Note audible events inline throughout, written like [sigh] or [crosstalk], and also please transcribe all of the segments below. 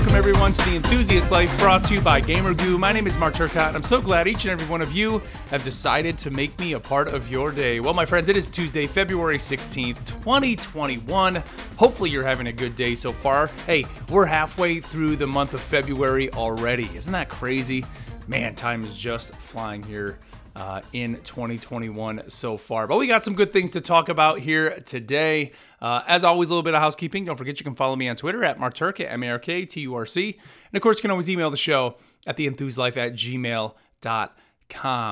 Welcome, everyone to the Enthusiast Life brought to you by GamerGoo. My name is Mark Turcott, and I'm so glad each and every one of you have decided to make me a part of your day. Well, my friends, it is Tuesday, February 16th, 2021. Hopefully, you're having a good day so far. Hey, we're halfway through the month of February already. Isn't that crazy? Man, time is just flying here uh, in 2021 so far. But we got some good things to talk about here today. Uh, as always, a little bit of housekeeping. Don't forget you can follow me on Twitter at Mark M A R K T U R C. And of course, you can always email the show at theenthuslife at gmail.com.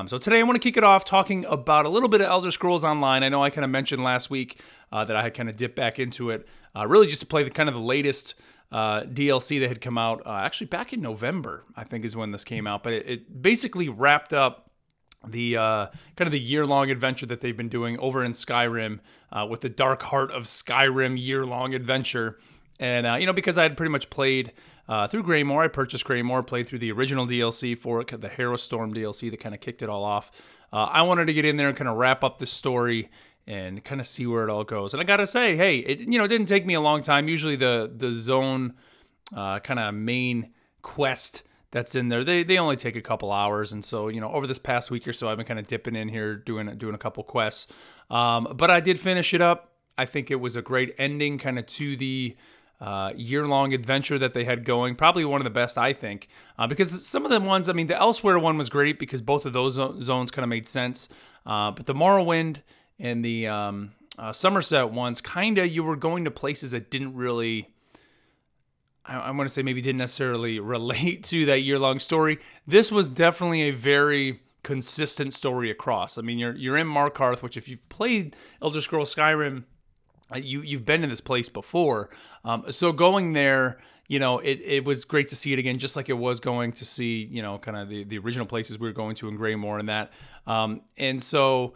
So today I want to kick it off talking about a little bit of Elder Scrolls Online. I know I kind of mentioned last week uh, that I had kind of dipped back into it, uh, really just to play the kind of the latest uh, DLC that had come out uh, actually back in November, I think is when this came out. But it, it basically wrapped up the uh, kind of the year long adventure that they've been doing over in Skyrim uh, with the Dark Heart of Skyrim year long adventure. And, uh, you know, because I had pretty much played uh, through Greymoor, I purchased Greymoor, played through the original DLC for it, the Harrowstorm DLC that kind of kicked it all off. Uh, I wanted to get in there and kind of wrap up the story and kind of see where it all goes. And I got to say, hey, it, you know, it didn't take me a long time. Usually the, the zone uh, kind of main quest that's in there. They they only take a couple hours, and so you know over this past week or so, I've been kind of dipping in here doing doing a couple quests. Um, but I did finish it up. I think it was a great ending, kind of to the uh, year long adventure that they had going. Probably one of the best, I think, uh, because some of the ones, I mean, the Elsweyr one was great because both of those zones kind of made sense. Uh, but the Morrowind and the um, uh, Summerset ones, kind of, you were going to places that didn't really I, want to say maybe didn't necessarily [laughs] relate to that year long story. This was definitely a very consistent story across. I mean, you're you're in Markarth, which if you've played Elder Scrolls Skyrim, uh, you you've been in this place before. Um, so going there, you know, it, it was great to see it again, just like it was going to see, you know, kind of the, the original places we were going to in Greymoor and that. Um, and so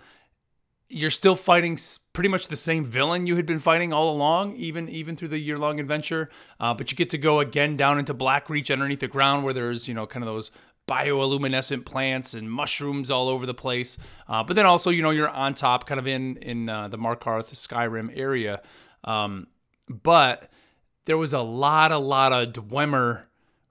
you're still fighting pretty much the same villain you had been fighting all along, even even through the year long adventure. Uh, but you get to go again down into Blackreach underneath the ground, where there's you know kind of those bioluminescent plants and mushrooms all over the place. Uh, but then also you know you're on top, kind of in in uh, the Markarth Skyrim area. Um, but there was a lot, a lot of Dwemer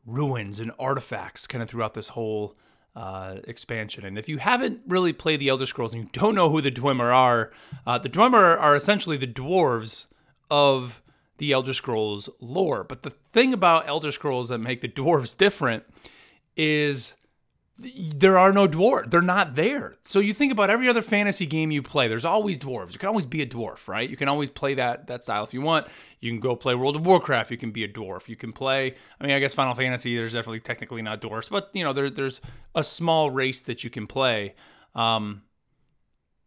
ruins and artifacts kind of throughout this whole uh, expansion. And if you haven't really played the Elder Scrolls and you don't know who the Dwemer are, uh, the Dwemer are essentially the dwarves of the Elder Scrolls lore. But the thing about Elder Scrolls that make the dwarves different is there are no dwarves. They're not there. So you think about every other fantasy game you play, there's always dwarves. You can always be a dwarf, right? You can always play that that style if you want. You can go play World of Warcraft, you can be a dwarf. You can play I mean, I guess Final Fantasy there's definitely technically not dwarves, but you know, there, there's a small race that you can play. Um,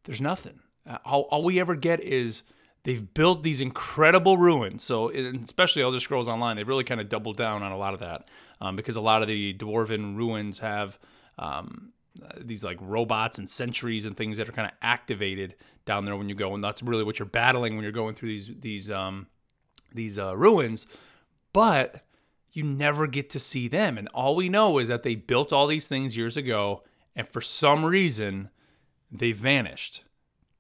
there's nothing. All, all we ever get is they've built these incredible ruins. So, especially Elder Scrolls Online, they've really kind of doubled down on a lot of that um, because a lot of the dwarven ruins have um, these like robots and sentries and things that are kind of activated down there when you go, and that's really what you're battling when you're going through these these um, these uh, ruins. But you never get to see them, and all we know is that they built all these things years ago, and for some reason they vanished.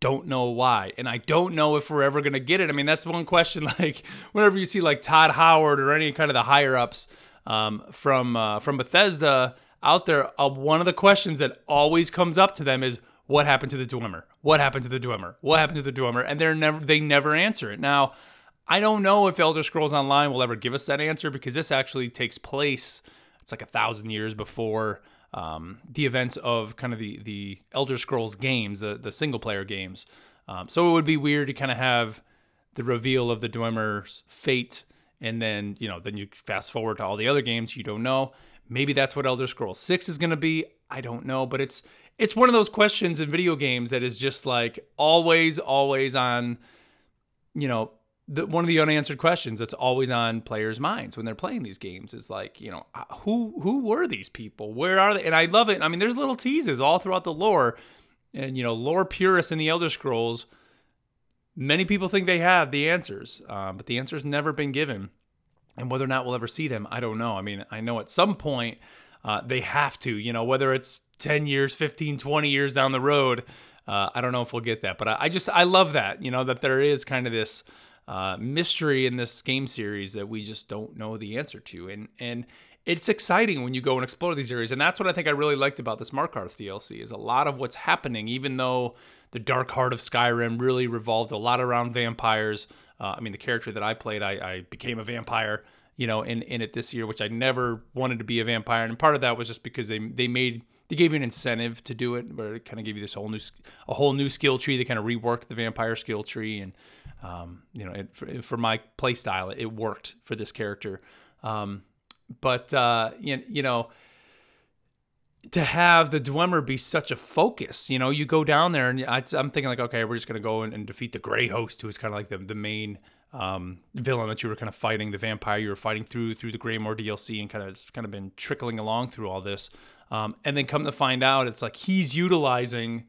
Don't know why, and I don't know if we're ever gonna get it. I mean, that's one question. [laughs] Like whenever you see like Todd Howard or any kind of the higher ups um, from uh, from Bethesda out there, uh, one of the questions that always comes up to them is, "What happened to the Dwemer? What happened to the Dwemer? What happened to the Dwemer?" And they're never they never answer it. Now, I don't know if Elder Scrolls Online will ever give us that answer because this actually takes place. It's like a thousand years before um, the events of kind of the the Elder Scrolls games, the the single player games. Um, so it would be weird to kind of have the reveal of the Dwemer's fate, and then you know then you fast forward to all the other games you don't know. Maybe that's what Elder Scrolls 6 is going to be. I don't know, but it's it's one of those questions in video games that is just like always always on you know, the, one of the unanswered questions that's always on players' minds when they're playing these games is like, you know, uh, who who were these people? Where are they? And I love it. I mean, there's little teases all throughout the lore, and you know, lore purists in the Elder Scrolls. Many people think they have the answers, um, but the answer's never been given. And whether or not we'll ever see them, I don't know. I mean, I know at some point uh, they have to, you know, whether it's 10 years, 15, 20 years down the road, uh, I don't know if we'll get that. But I, I, just, I love that, you know, that there is kind of this uh, mystery in this game series that we just don't know the answer to. And and it's exciting when you go and explore these areas. And that's what I think I really liked about this Markarth DLC is a lot of what's happening, even though the Dark Heart of Skyrim really revolved a lot around vampires. Uh, I mean, the character that I played, I, I became a vampire, you know, in, in it this year, which I never wanted to be a vampire. And part of that was just because they they made they gave you an incentive to do it, where it kind of gave you this whole new a whole new skill tree. They kind of reworked the vampire skill tree, and um, you know, it, for, for, my play style, it worked for this character. Um, but uh, you, you know, to have the Dwemer be such a focus, you know, you go down there and I, am thinking like, okay, we're just gonna go and, and defeat the Grey Host, who is kind of like the the main um, villain that you were kind of fighting, the vampire you were fighting through through the Greymoor DLC, and kind of it's kind of been trickling along through all this. Um, and then come to find out, it's like he's utilizing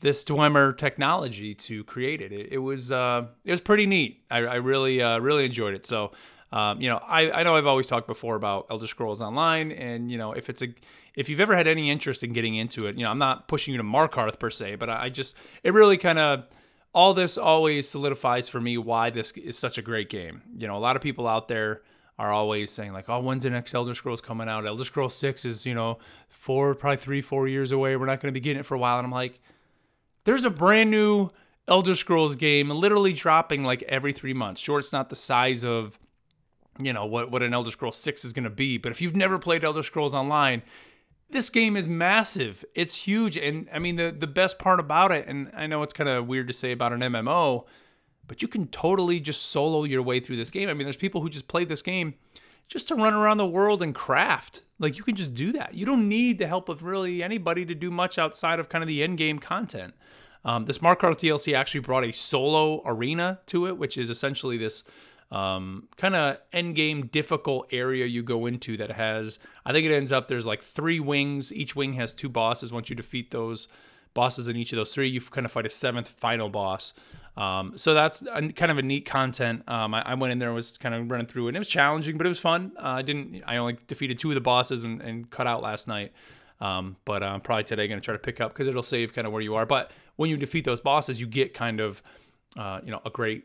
this Dwemer technology to create it. It, it was uh, it was pretty neat. I, I really uh, really enjoyed it. So um, you know, I, I know I've always talked before about Elder Scrolls Online, and you know, if it's a if you've ever had any interest in getting into it, you know, I'm not pushing you to Markarth per se, but I, I just it really kind of all this always solidifies for me why this is such a great game. You know, a lot of people out there are always saying like, "Oh, when's the next Elder Scrolls coming out?" Elder Scrolls Six is you know four, probably three, four years away. We're not going to be getting it for a while, and I'm like, there's a brand new Elder Scrolls game literally dropping like every three months. Sure, it's not the size of you know what what an Elder Scrolls 6 is going to be, but if you've never played Elder Scrolls Online, this game is massive. It's huge and I mean the the best part about it and I know it's kind of weird to say about an MMO, but you can totally just solo your way through this game. I mean, there's people who just play this game just to run around the world and craft. Like you can just do that. You don't need the help of really anybody to do much outside of kind of the end game content. Um, this Markarth DLC actually brought a solo arena to it, which is essentially this um, kind of end game difficult area you go into that has, I think it ends up there's like three wings. Each wing has two bosses. Once you defeat those bosses in each of those three, you kind of fight a seventh final boss. Um, so that's a, kind of a neat content. Um, I, I, went in there and was kind of running through, and it was challenging, but it was fun. Uh, I didn't. I only defeated two of the bosses and, and cut out last night. Um, but I'm probably today going to try to pick up because it'll save kind of where you are. But when you defeat those bosses, you get kind of, uh, you know, a great,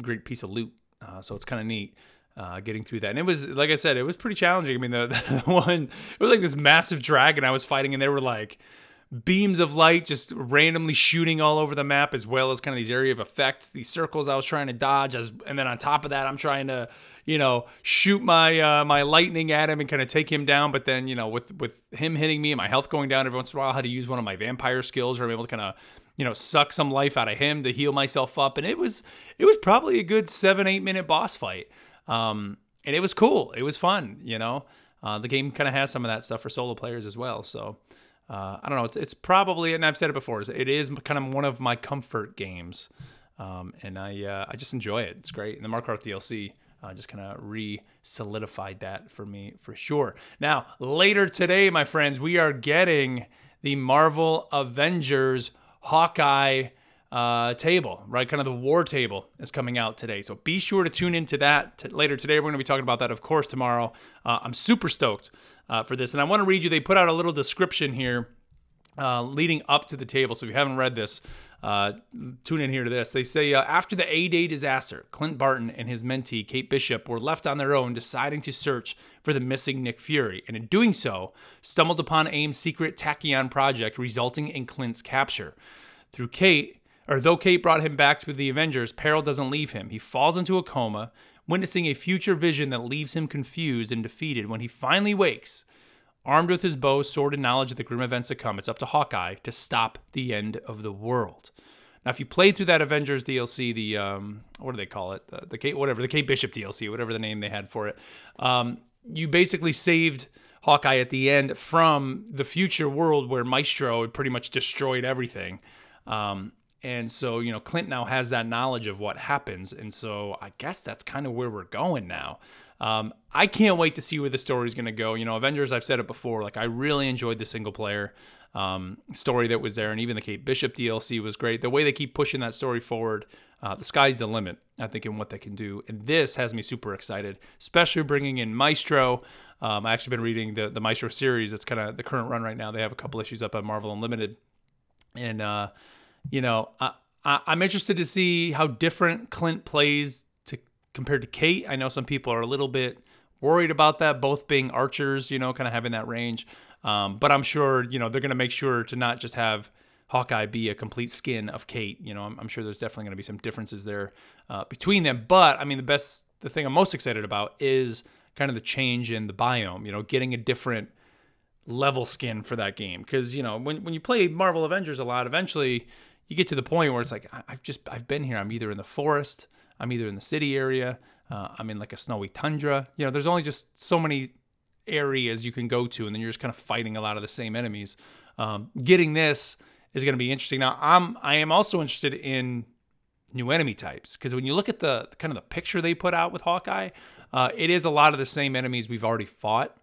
great piece of loot uh, so it's kind of neat. Uh, getting through that. And it was, like I said, it was pretty challenging. I mean, the, [laughs] the, one, it was like this massive dragon I was fighting, and there were like beams of light just randomly shooting all over the map, as well as kind of these area of effects, these circles I was trying to dodge. As, and then on top of that, I'm trying to, you know, shoot my uh, my lightning at him and kind of take him down. But then, you know, with with him hitting me and my health going down every once in a while, I had to use one of my vampire skills, or I'm able to kind of you know, suck some life out of him to heal myself up. And it was it was probably a good seven, eight minute boss fight. Um, and it was cool. It was fun, you know. Uh, the game kind of has some of that stuff for solo players as well. So uh, I don't know. It's it's probably, and I've said it before, it is kind of one of my comfort games, um, and I uh, I just enjoy it. It's great. And the Markarth DLC uh, just kind of re solidified that for me for sure. Now later today, my friends, we are getting the Marvel Avengers Hawkeye uh, table, right? Kind of the war table is coming out today. So be sure to tune into that t- later today. We're going to be talking about that, of course, tomorrow. Uh, I'm super stoked uh, for this. And I want to read you, they put out a little description here uh, leading up to the table. So if you haven't read this, uh, tune in here to this. They say uh, after the A Day disaster, Clint Barton and his mentee, Kate Bishop, were left on their own, deciding to search for the missing Nick Fury. And in doing so, stumbled upon AIM's secret Tachyon project, resulting in Clint's capture. Through Kate, or though Kate brought him back to the Avengers, peril doesn't leave him. He falls into a coma, witnessing a future vision that leaves him confused and defeated. When he finally wakes, armed with his bow, sword, and knowledge of the grim events to come, it's up to Hawkeye to stop the end of the world. Now, if you played through that Avengers DLC, the um, what do they call it? The, the whatever the Kate Bishop DLC, whatever the name they had for it, um, you basically saved Hawkeye at the end from the future world where Maestro had pretty much destroyed everything. Um, and so, you know, Clint now has that knowledge of what happens. And so I guess that's kind of where we're going now. Um, I can't wait to see where the story is going to go. You know, Avengers, I've said it before, like I really enjoyed the single player um, story that was there. And even the Kate Bishop DLC was great. The way they keep pushing that story forward, uh, the sky's the limit, I think, in what they can do. And this has me super excited, especially bringing in Maestro. Um, I actually been reading the, the Maestro series. It's kind of the current run right now. They have a couple issues up at Marvel Unlimited. And, uh, you know, I, I- I'm interested to see how different Clint plays compared to Kate. I know some people are a little bit worried about that, both being archers, you know, kind of having that range. Um, but I'm sure, you know, they're going to make sure to not just have Hawkeye be a complete skin of Kate. You know, I'm, I'm sure there's definitely going to be some differences there uh, between them. But I mean, the best, the thing I'm most excited about is kind of the change in the biome. You know, getting a different level skin for that game because you know when when you play Marvel Avengers a lot, eventually you get to the point where it's like I, have just I've been here. I'm either in the forest, I'm either in the city area, uh, I'm in like a snowy tundra. You know, there's only just so many areas you can go to, and then you're just kind of fighting a lot of the same enemies. Um, getting this is going to be interesting. Now, I'm I am also interested in new enemy types because when you look at the kind of the picture they put out with Hawkeye, uh, it is a lot of the same enemies we've already fought.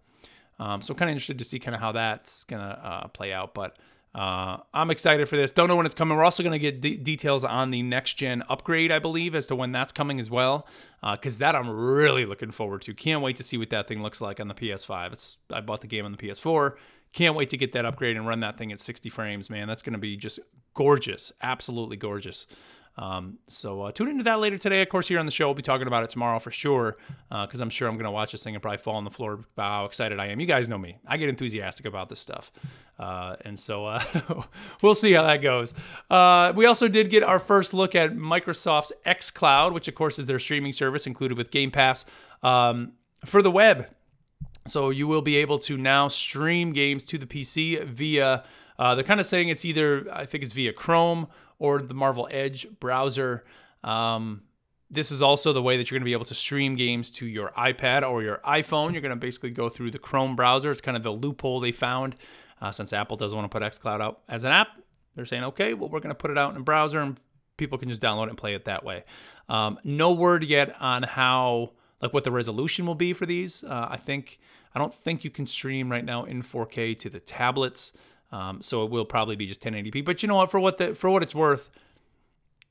Um, so I'm kind of interested to see kind of how that's gonna uh, play out. But uh, I'm excited for this. Don't know when it's coming. We're also going to get details on the next gen upgrade, I believe, as to when that's coming as well. Because uh, that I'm really looking forward to. Can't wait to see what that thing looks like on the PS5. It's I bought the game on the PS4. Can't wait to get that upgrade and run that thing at 60 frames, man. That's going to be just gorgeous, absolutely gorgeous. Um, so uh, tune into that later today. Of course, here on the show, we'll be talking about it tomorrow for sure, because uh, I'm sure I'm going to watch this thing and probably fall on the floor about how excited I am. You guys know me; I get enthusiastic about this stuff, uh, and so uh, [laughs] we'll see how that goes. Uh, we also did get our first look at Microsoft's xCloud, which of course is their streaming service included with Game Pass um, for the web. So you will be able to now stream games to the PC via. Uh, they're kind of saying it's either I think it's via Chrome or the Marvel Edge browser. Um, this is also the way that you're going to be able to stream games to your iPad or your iPhone. You're going to basically go through the Chrome browser. It's kind of the loophole they found uh, since Apple doesn't want to put xCloud out as an app. They're saying, okay, well, we're going to put it out in a browser and people can just download it and play it that way. Um, no word yet on how, like, what the resolution will be for these. Uh, I think, I don't think you can stream right now in 4K to the tablets. Um, so it will probably be just 1080p. But you know what? For what the for what it's worth,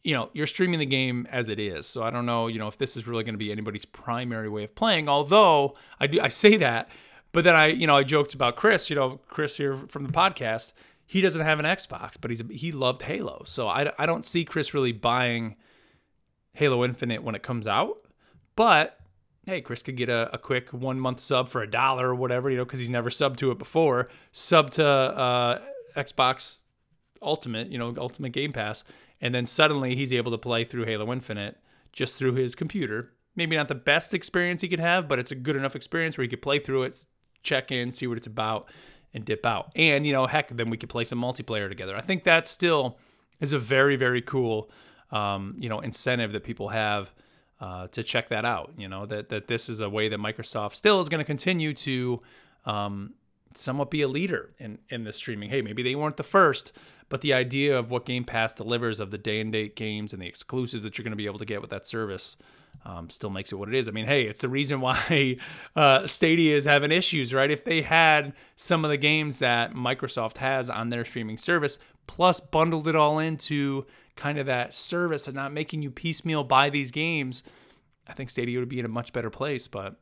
you know, you're streaming the game as it is. So I don't know, you know, if this is really going to be anybody's primary way of playing. Although I do, I say that, but then I, you know, I joked about Chris. You know, Chris here from the podcast. He doesn't have an Xbox, but he's he loved Halo. So I, I don't see Chris really buying Halo Infinite when it comes out. But hey, Chris could get a, a quick one month sub for a dollar or whatever, you know, because he's never subbed to it before. Sub to uh, Xbox Ultimate, you know, Ultimate Game Pass, and then suddenly he's able to play through Halo Infinite just through his computer. Maybe not the best experience he could have, but it's a good enough experience where he could play through it, check in, see what it's about, and dip out. And you know, heck, then we could play some multiplayer together. I think that still is a very, very cool, um, you know, incentive that people have uh, to check that out. You know that that this is a way that Microsoft still is going to continue to um, somewhat be a leader in in the streaming. Hey, maybe they weren't the first, but the idea of what Game Pass delivers of the day and date games and the exclusives that you're going to be able to get with that service. Um, still makes it what it is. I mean, hey, it's the reason [laughs] why uh, Stadia is having issues, right? If they had some of the games that Microsoft has on their streaming service, plus bundled it all into kind of that service and not making you piecemeal buy these games, I think Stadia would be in a much better place. But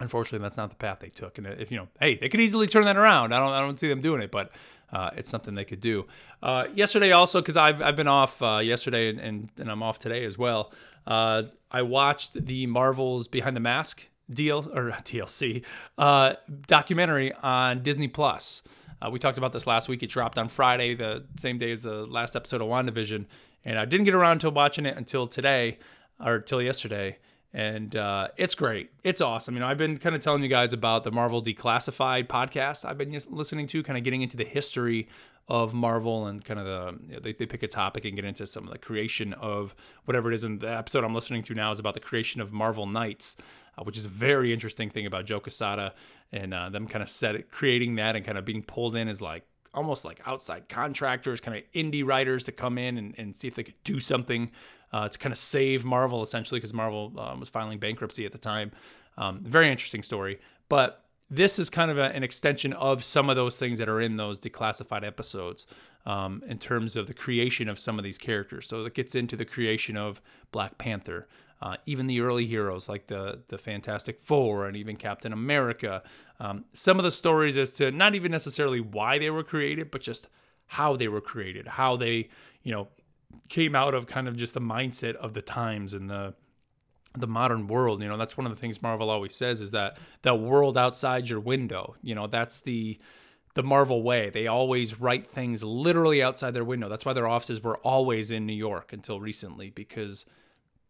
unfortunately, that's not the path they took. And if you know, hey, they could easily turn that around. I don't, I don't see them doing it, but uh, it's something they could do. Uh, yesterday, also because I've, I've been off uh, yesterday and, and, and I'm off today as well. Uh, I watched the Marvels Behind the Mask DL or [laughs] TLC uh, documentary on Disney Plus. Uh, we talked about this last week. It dropped on Friday, the same day as the last episode of WandaVision. And I didn't get around to watching it until today or till yesterday. And uh, it's great. It's awesome. You know, I've been kind of telling you guys about the Marvel Declassified podcast I've been listening to, kind of getting into the history of Marvel and kind of the you know, they, they pick a topic and get into some of the creation of whatever it is. And the episode I'm listening to now is about the creation of Marvel Knights, uh, which is a very interesting thing about Joe Quesada and uh, them kind of set it, creating that and kind of being pulled in as like almost like outside contractors, kind of indie writers to come in and, and see if they could do something uh, to kind of save Marvel essentially because Marvel um, was filing bankruptcy at the time. Um, very interesting story, but this is kind of a, an extension of some of those things that are in those declassified episodes um, in terms of the creation of some of these characters. So it gets into the creation of Black Panther, uh, even the early heroes like the the Fantastic Four and even Captain America. Um, some of the stories as to not even necessarily why they were created, but just how they were created, how they you know came out of kind of just the mindset of the times and the the modern world you know that's one of the things marvel always says is that the world outside your window you know that's the the marvel way. They always write things literally outside their window. That's why their offices were always in new york until recently because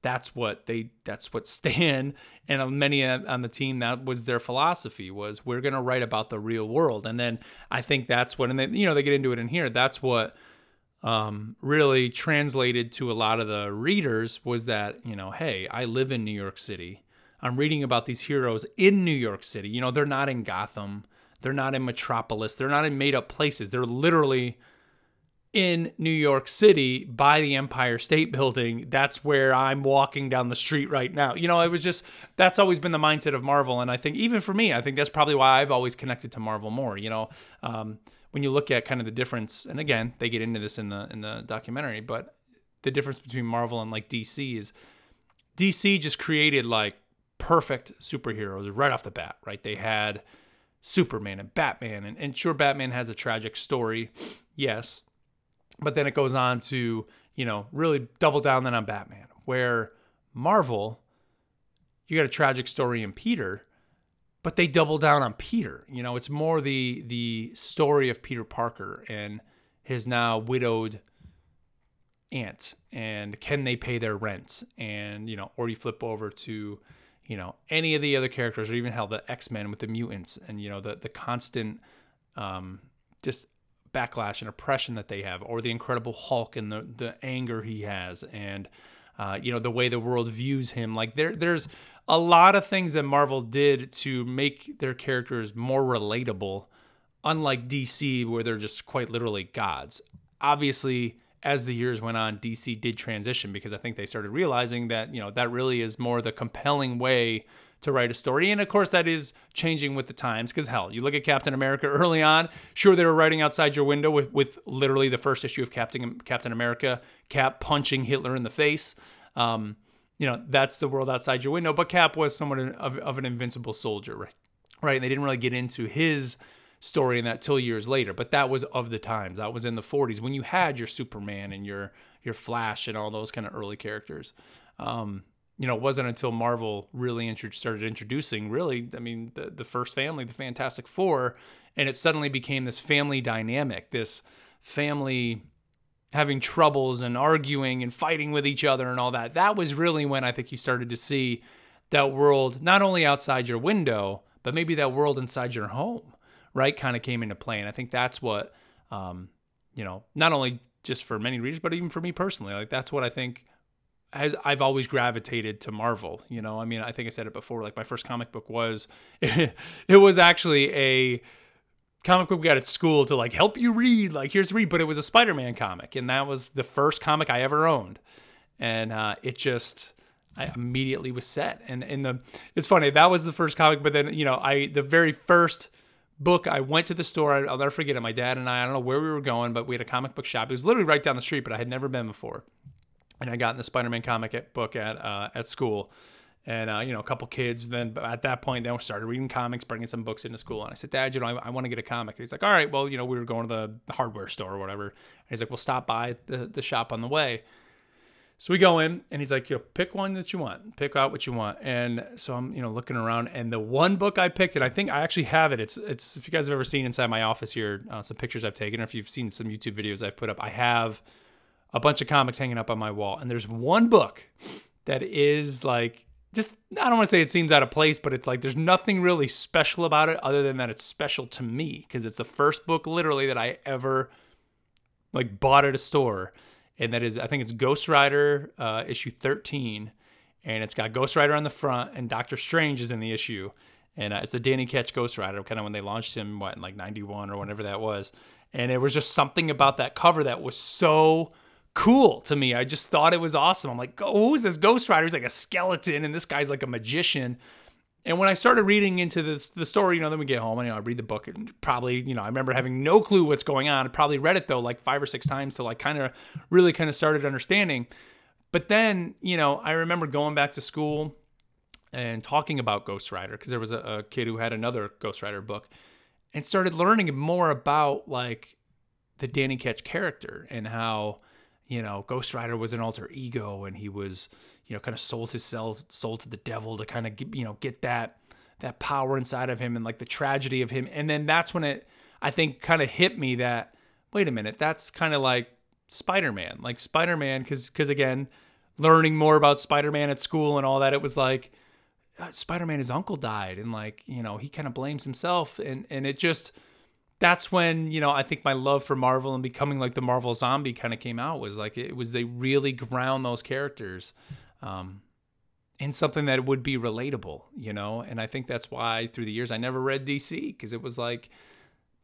that's what they that's what [laughs] stan and many on the team that was their philosophy was we're going to write about the real world. And then i think that's what and then you know they get into it in here. That's what um, really translated to a lot of the readers was that, you know, hey, I live in New York City. I'm reading about these heroes in New York City. You know, they're not in Gotham, they're not in Metropolis, they're not in made up places. They're literally in New York City by the Empire State Building. That's where I'm walking down the street right now. You know, it was just that's always been the mindset of Marvel, and I think even for me, I think that's probably why I've always connected to Marvel more. You know, um, when you look at kind of the difference, and again, they get into this in the in the documentary, but the difference between Marvel and like DC is DC just created like perfect superheroes right off the bat, right? They had Superman and Batman, and, and sure, Batman has a tragic story, yes, but then it goes on to you know really double down then on Batman, where Marvel, you got a tragic story in Peter, but they double down on Peter. You know, it's more the the story of Peter Parker and his now widowed aunt and can they pay their rent and you know or you flip over to you know any of the other characters or even hell the x-men with the mutants and you know the the constant um just backlash and oppression that they have or the incredible hulk and the the anger he has and uh, you know the way the world views him like there there's a lot of things that Marvel did to make their characters more relatable, unlike DC, where they're just quite literally gods. Obviously, as the years went on, DC did transition because I think they started realizing that, you know, that really is more the compelling way to write a story. And of course, that is changing with the times because hell, you look at Captain America early on, sure, they were writing outside your window with, with literally the first issue of Captain, Captain America, Cap punching Hitler in the face. Um, you know, that's the world outside your window. But Cap was somewhat of, of an invincible soldier, right? Right. And they didn't really get into his story in that till years later. But that was of the times. That was in the 40s when you had your Superman and your your Flash and all those kind of early characters. Um, you know, it wasn't until Marvel really started introducing, really, I mean, the, the first family, the Fantastic Four, and it suddenly became this family dynamic, this family having troubles and arguing and fighting with each other and all that. That was really when I think you started to see that world not only outside your window, but maybe that world inside your home, right? Kind of came into play. And I think that's what, um, you know, not only just for many readers, but even for me personally, like that's what I think I've always gravitated to Marvel. You know, I mean, I think I said it before. Like my first comic book was, [laughs] it was actually a comic book we got at school to like help you read. Like here's read, but it was a Spider-Man comic, and that was the first comic I ever owned, and uh, it just I immediately was set. And in the it's funny that was the first comic, but then you know I the very first book I went to the store. I'll never forget it. My dad and I I don't know where we were going, but we had a comic book shop. It was literally right down the street, but I had never been before. And I got in the Spider-Man comic book at uh, at school and uh, you know a couple kids. Then at that point, then we started reading comics, bringing some books into school. And I said, Dad, you know, I, I want to get a comic. And he's like, All right, well, you know, we were going to the hardware store or whatever. And he's like, We'll stop by the the shop on the way. So we go in, and he's like, you know, pick one that you want, pick out what you want. And so I'm, you know, looking around, and the one book I picked, and I think I actually have it. It's, it's. If you guys have ever seen inside my office here, uh, some pictures I've taken, or if you've seen some YouTube videos I've put up, I have a bunch of comics hanging up on my wall, and there's one book that is like just I don't want to say it seems out of place, but it's like there's nothing really special about it other than that it's special to me because it's the first book literally that I ever like bought at a store, and that is I think it's Ghost Rider uh, issue 13, and it's got Ghost Rider on the front and Doctor Strange is in the issue, and uh, it's the Danny Ketch Ghost Rider, kind of when they launched him what in like 91 or whenever that was, and it was just something about that cover that was so cool to me. I just thought it was awesome. I'm like, oh, who's this Ghost Rider? He's like a skeleton, and this guy's like a magician. And when I started reading into this the story, you know, then we get home and you know I read the book and probably, you know, I remember having no clue what's going on. I probably read it though like five or six times to like kind of really kind of started understanding. But then, you know, I remember going back to school and talking about Ghost Rider because there was a, a kid who had another Ghost Rider book and started learning more about like the Danny Ketch character and how you know, Ghost Rider was an alter ego and he was, you know, kind of sold his soul, soul to the devil to kind of, you know, get that, that power inside of him and like the tragedy of him. And then that's when it, I think, kind of hit me that, wait a minute, that's kind of like Spider Man. Like Spider Man, because, because again, learning more about Spider Man at school and all that, it was like, uh, Spider Man, his uncle died. And like, you know, he kind of blames himself. And, and it just, that's when you know I think my love for Marvel and becoming like the Marvel zombie kind of came out was like it was they really ground those characters um, in something that would be relatable, you know, and I think that's why through the years I never read DC because it was like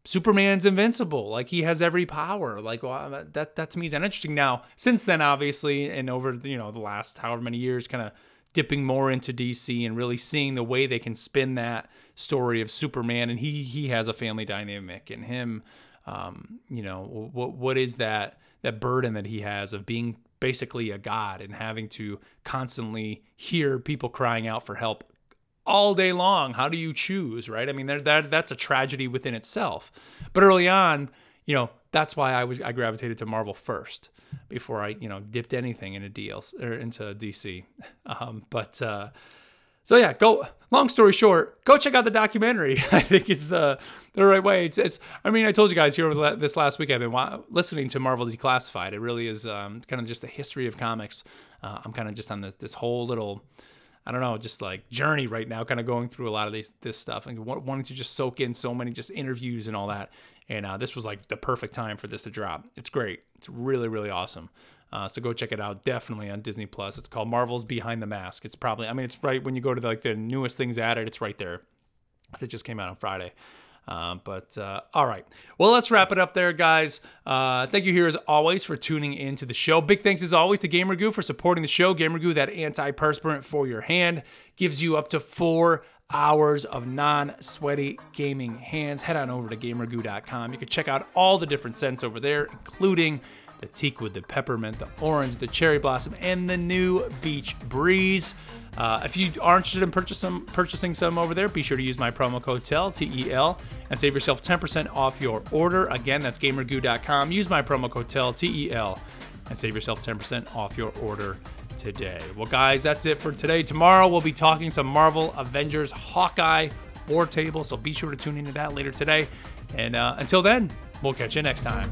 Superman's invincible, like he has every power, like well, that that to me is uninteresting. Now since then, obviously, and over you know the last however many years, kind of dipping more into DC and really seeing the way they can spin that story of Superman. And he he has a family dynamic, and him, um, you know, what what is that that burden that he has of being basically a god and having to constantly hear people crying out for help all day long. How do you choose, right? I mean, that that's a tragedy within itself. But early on, you know, that's why I was I gravitated to Marvel first before I you know dipped anything into DL or into DC. [laughs] Um, but uh, so yeah, go. Long story short, go check out the documentary. [laughs] I think is the the right way. It's, it's I mean, I told you guys here over this last week I've been listening to Marvel Declassified. It really is um, kind of just the history of comics. Uh, I'm kind of just on this whole little. I don't know, just like journey right now, kind of going through a lot of these this stuff and wanting to just soak in so many just interviews and all that. And uh, this was like the perfect time for this to drop. It's great. It's really, really awesome. Uh, so go check it out. Definitely on Disney Plus. It's called Marvel's Behind the Mask. It's probably, I mean, it's right when you go to the, like the newest things added. It's right there. So It just came out on Friday. Uh, but uh, all right. Well, let's wrap it up there, guys. Uh, thank you here as always for tuning in to the show. Big thanks as always to GamerGoo for supporting the show. GamerGoo, that antiperspirant for your hand, gives you up to four hours of non sweaty gaming hands. Head on over to gamergoo.com. You can check out all the different scents over there, including the teakwood, the peppermint, the orange, the cherry blossom, and the new beach breeze. Uh, if you are interested in purchase some, purchasing some over there, be sure to use my promo code TEL, T E L, and save yourself 10% off your order. Again, that's gamergoo.com. Use my promo code TEL, T E L, and save yourself 10% off your order today. Well, guys, that's it for today. Tomorrow we'll be talking some Marvel Avengers Hawkeye War Table, so be sure to tune into that later today. And uh, until then, we'll catch you next time.